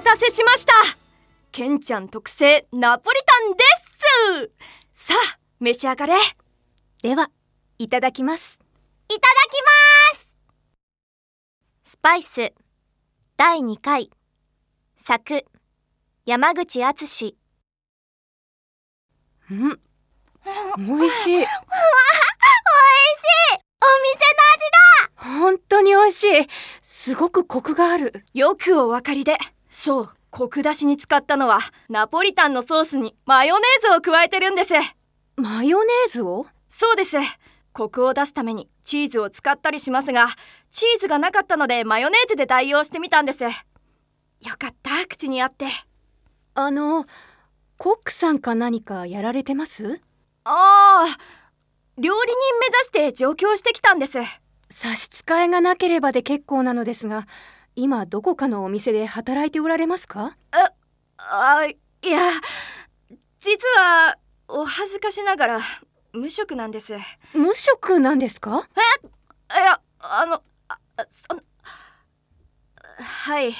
待たせしました。ケンちゃん特製ナポリタンです。さあ召し上がれ。ではいただきます。いただきます。スパイス。第2回作山口敦。うん。美味しい。おいしい。お店本当に美味しい。すごくコクがある。の味だよくお分かりでそうコク出しに使ったのはナポリタンのソースにマヨネーズを加えてるんです。マヨネーズを？そうです。コクを出すためにチーズを使ったりしますがチーズがなかったのでマヨネーズで代用してみたんです。よかった口にあって。あのコックさんか何かやられてます？ああ料理人目指して上京してきたんです。差し支えがなければで結構なのですが今どこかのお店で働いておられますか？あいや実はお恥ずかしながら無職なんです。い無職なんですか？やあのあはい。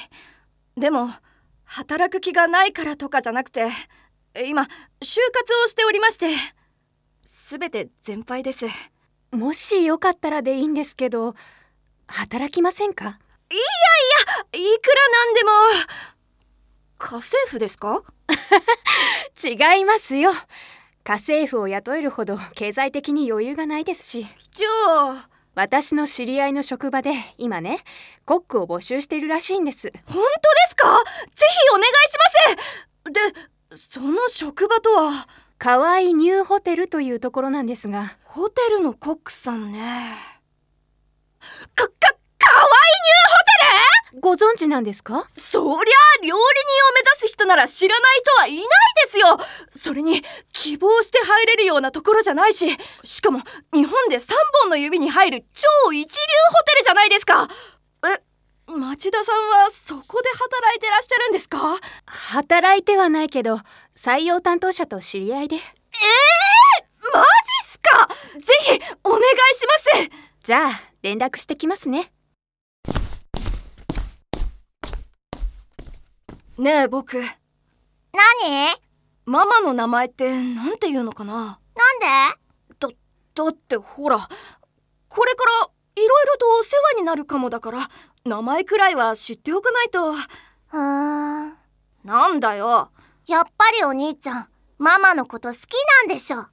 でも働く気がないからとかじゃなくて今就活をしておりまして全て全敗です。もしよかったらでいいんですけど働きませんか？いくらなんでも。家政婦ですか？違いますよ。家政婦を雇えるほど経済的に余裕がないですし。じゃあ。私の知り合いの職場で今ねコックを募集しているらしいんです。本当ですか？ぜひお願いします。でその職場とは？可愛いニューホテルというところなんですが。ホテルのコックさんね。か、ご存知なんですか？いそりゃあ料理人を目指す人なら知らない人はいないですよ。それに希望して入れるようなところじゃないししかも日本で3本の指に入る超一流ホテルじゃないですか。え町田さんはそこで働いてらっしゃるんですか？働いてはないけど採用担当者と知り合いで。マジっすか？ぜひお願いします。じゃあ連絡してきますねねえ僕。何？ママの名前ってなんて言うのかな？なんで？だってほらこれからいろいろとお世話になるかもだから名前くらいは知っておかないと。うーん。なんだよ。やっぱりお兄ちゃんママのこと好きなんでしょ。おおい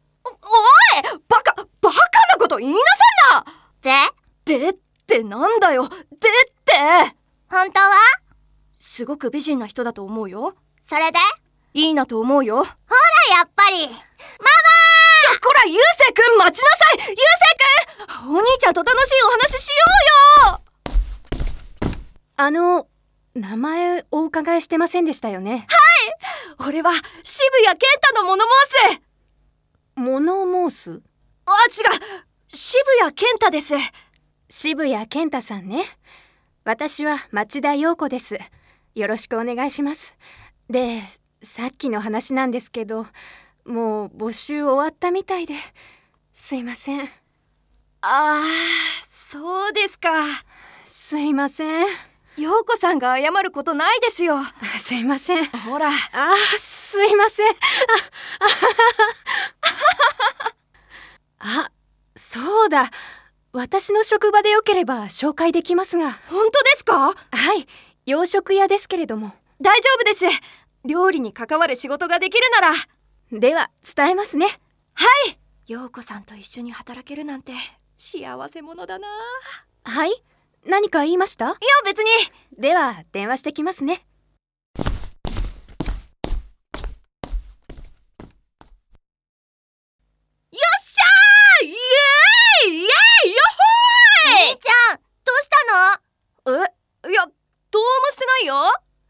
バカババカなこと言いなさでんな！で？ってなんだよ。でって。本当は？すごく美人な人だと思うよ。それで？いいなと思うよ。ほらやっぱり。ちょこらゆうせいくん待ちなさい。ゆうせいくんお兄ちゃんと楽しいお話しようよ。あの名前お伺いしてませんでしたよね？俺は渋谷健太の物申す。物申す？あ違う。渋谷健太です。渋谷健太さんね。私は町田陽子ですよろしくお願いします。でさっきの話なんですけどもう募集終わったみたいですいません。ああそうですか。すいません。陽子さんが謝ることないですよ。あ すいません。ほら。あーすいません。あああそうだ。私の職場でよければ紹介できますが。本当ですか？はい洋食屋ですけれども。大丈夫です。料理に関わる仕事ができるなら。では伝えますね。はい。陽子さんと一緒に働けるなんて幸せ者だな。いやはい。何か言いました？別に。では電話してきますねよっしゃーイエーイイエーイよ兄ちゃんどうしたのっほーいえいやどうもしてないよ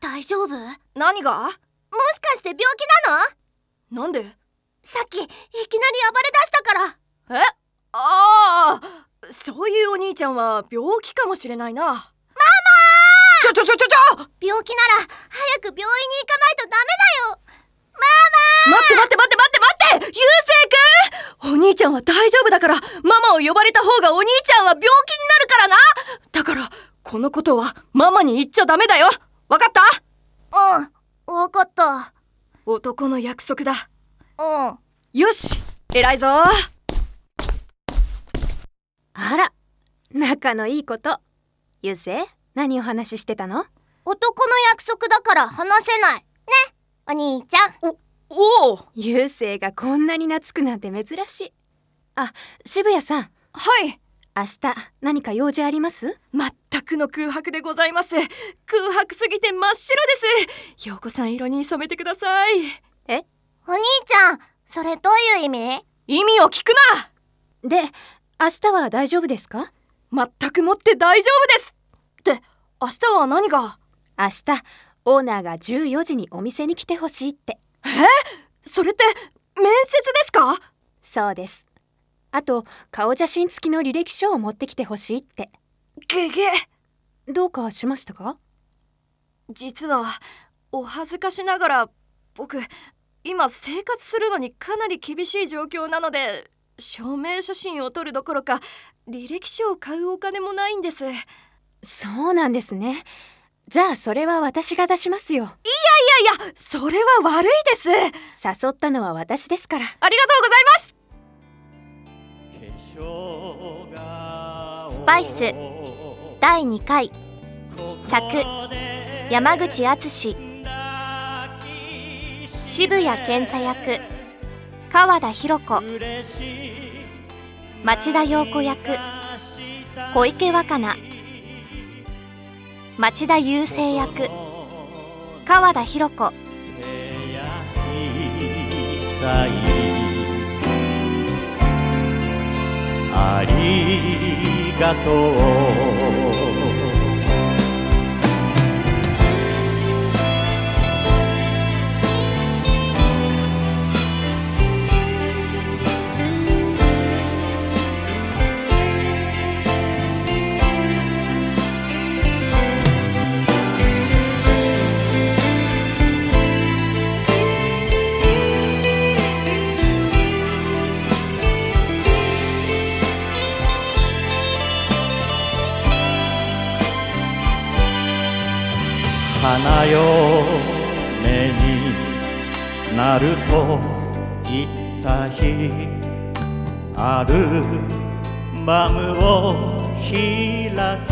大丈夫も何が？しかして病気なの？なんで？さっきいきなり暴れ出したから。え？ああそういうお兄ちゃんは病気かもしれないな。ママちょちょちょちょちょ！病気なら早く病院に行かないとダメだよ。待って待って待って待って待って！ゆうせいくん！お兄ちゃんは大丈夫だからママを呼ばれた方がお兄ちゃんは病気になるからな。だからこのことはママに言っちゃダメだよ。わかった？うんわかった。男の約束だ。うん。よし偉いぞ。あら仲のいいこと。ゆうせい何お話ししてたの？男の約束だから話せない。ねお兄ちゃん。おおゆうせいがこんなに懐くなんて珍しい。あ渋谷さん。はい。明日何か用事あります？全くの空白でございます。空白すぎて真っ白です。陽子さん色に染めてください。お兄ちゃんそれどういう意味？意味を聞くな。で明日は大丈夫ですか？全くもって大丈夫です。って明日は何が？明日オーナーが14時にお店に来てほしいって。それって面接ですか？そうです。あと顔写真付きの履歴書を持ってきてほしいって。げげどうかしましたか？実はお恥ずかしながら僕今生活するのにかなり厳しい状況なので証明写真を撮るどころか履歴書を買うお金もないんです。いやいそうなんですね。じゃあそれは私が出しますよ。やそれは悪いです。誘ったのは私ですから。ありがとうございます。スパイス第2回。作山口敦。渋谷健太役。川田博子。町田陽子役。小池若菜。町田雄生役。川田博子。ありがとう。をった日アルバムを開き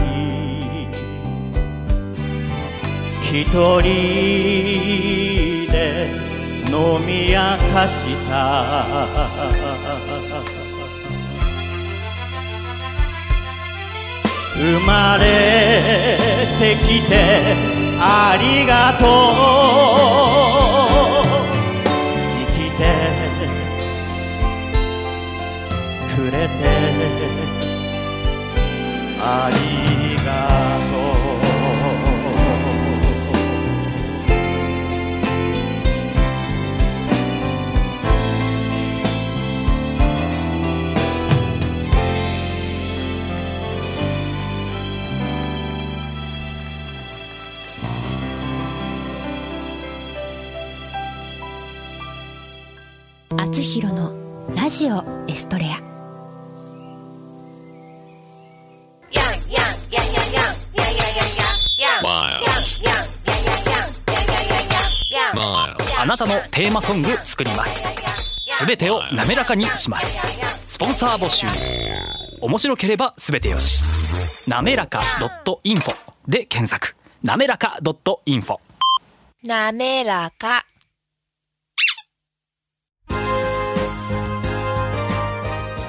一人で飲み明かした。生まれてきてありがとう。あつひろのラジオエストレア。あなたのテーマソング作ります。すべてを滑らかにします。スポンサー募集。面白ければすべてよし。なめらか .info で検索。なめらか .info なめらか。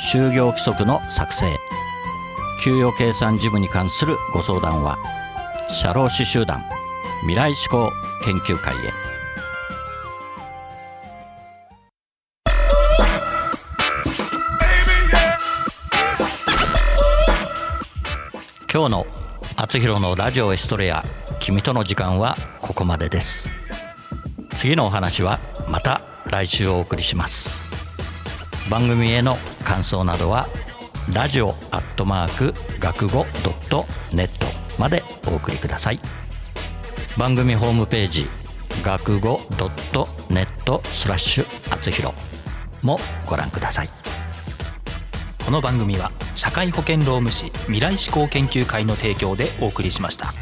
就業規則の作成。給与計算事務に関するご相談は社労士集団未来志向研究会へ。今日の「あつひろのラジオエストレア君との時間」はここまでです。次のお話はまた来週お送りします。番組への感想などはラジオアットマーク学語ドットネットまでお送りください番組ホームページ学語ドットネットスラッシュあつひろもご覧くださいこの番組は社会保険労務士未来志向研究会の提供でお送りしました。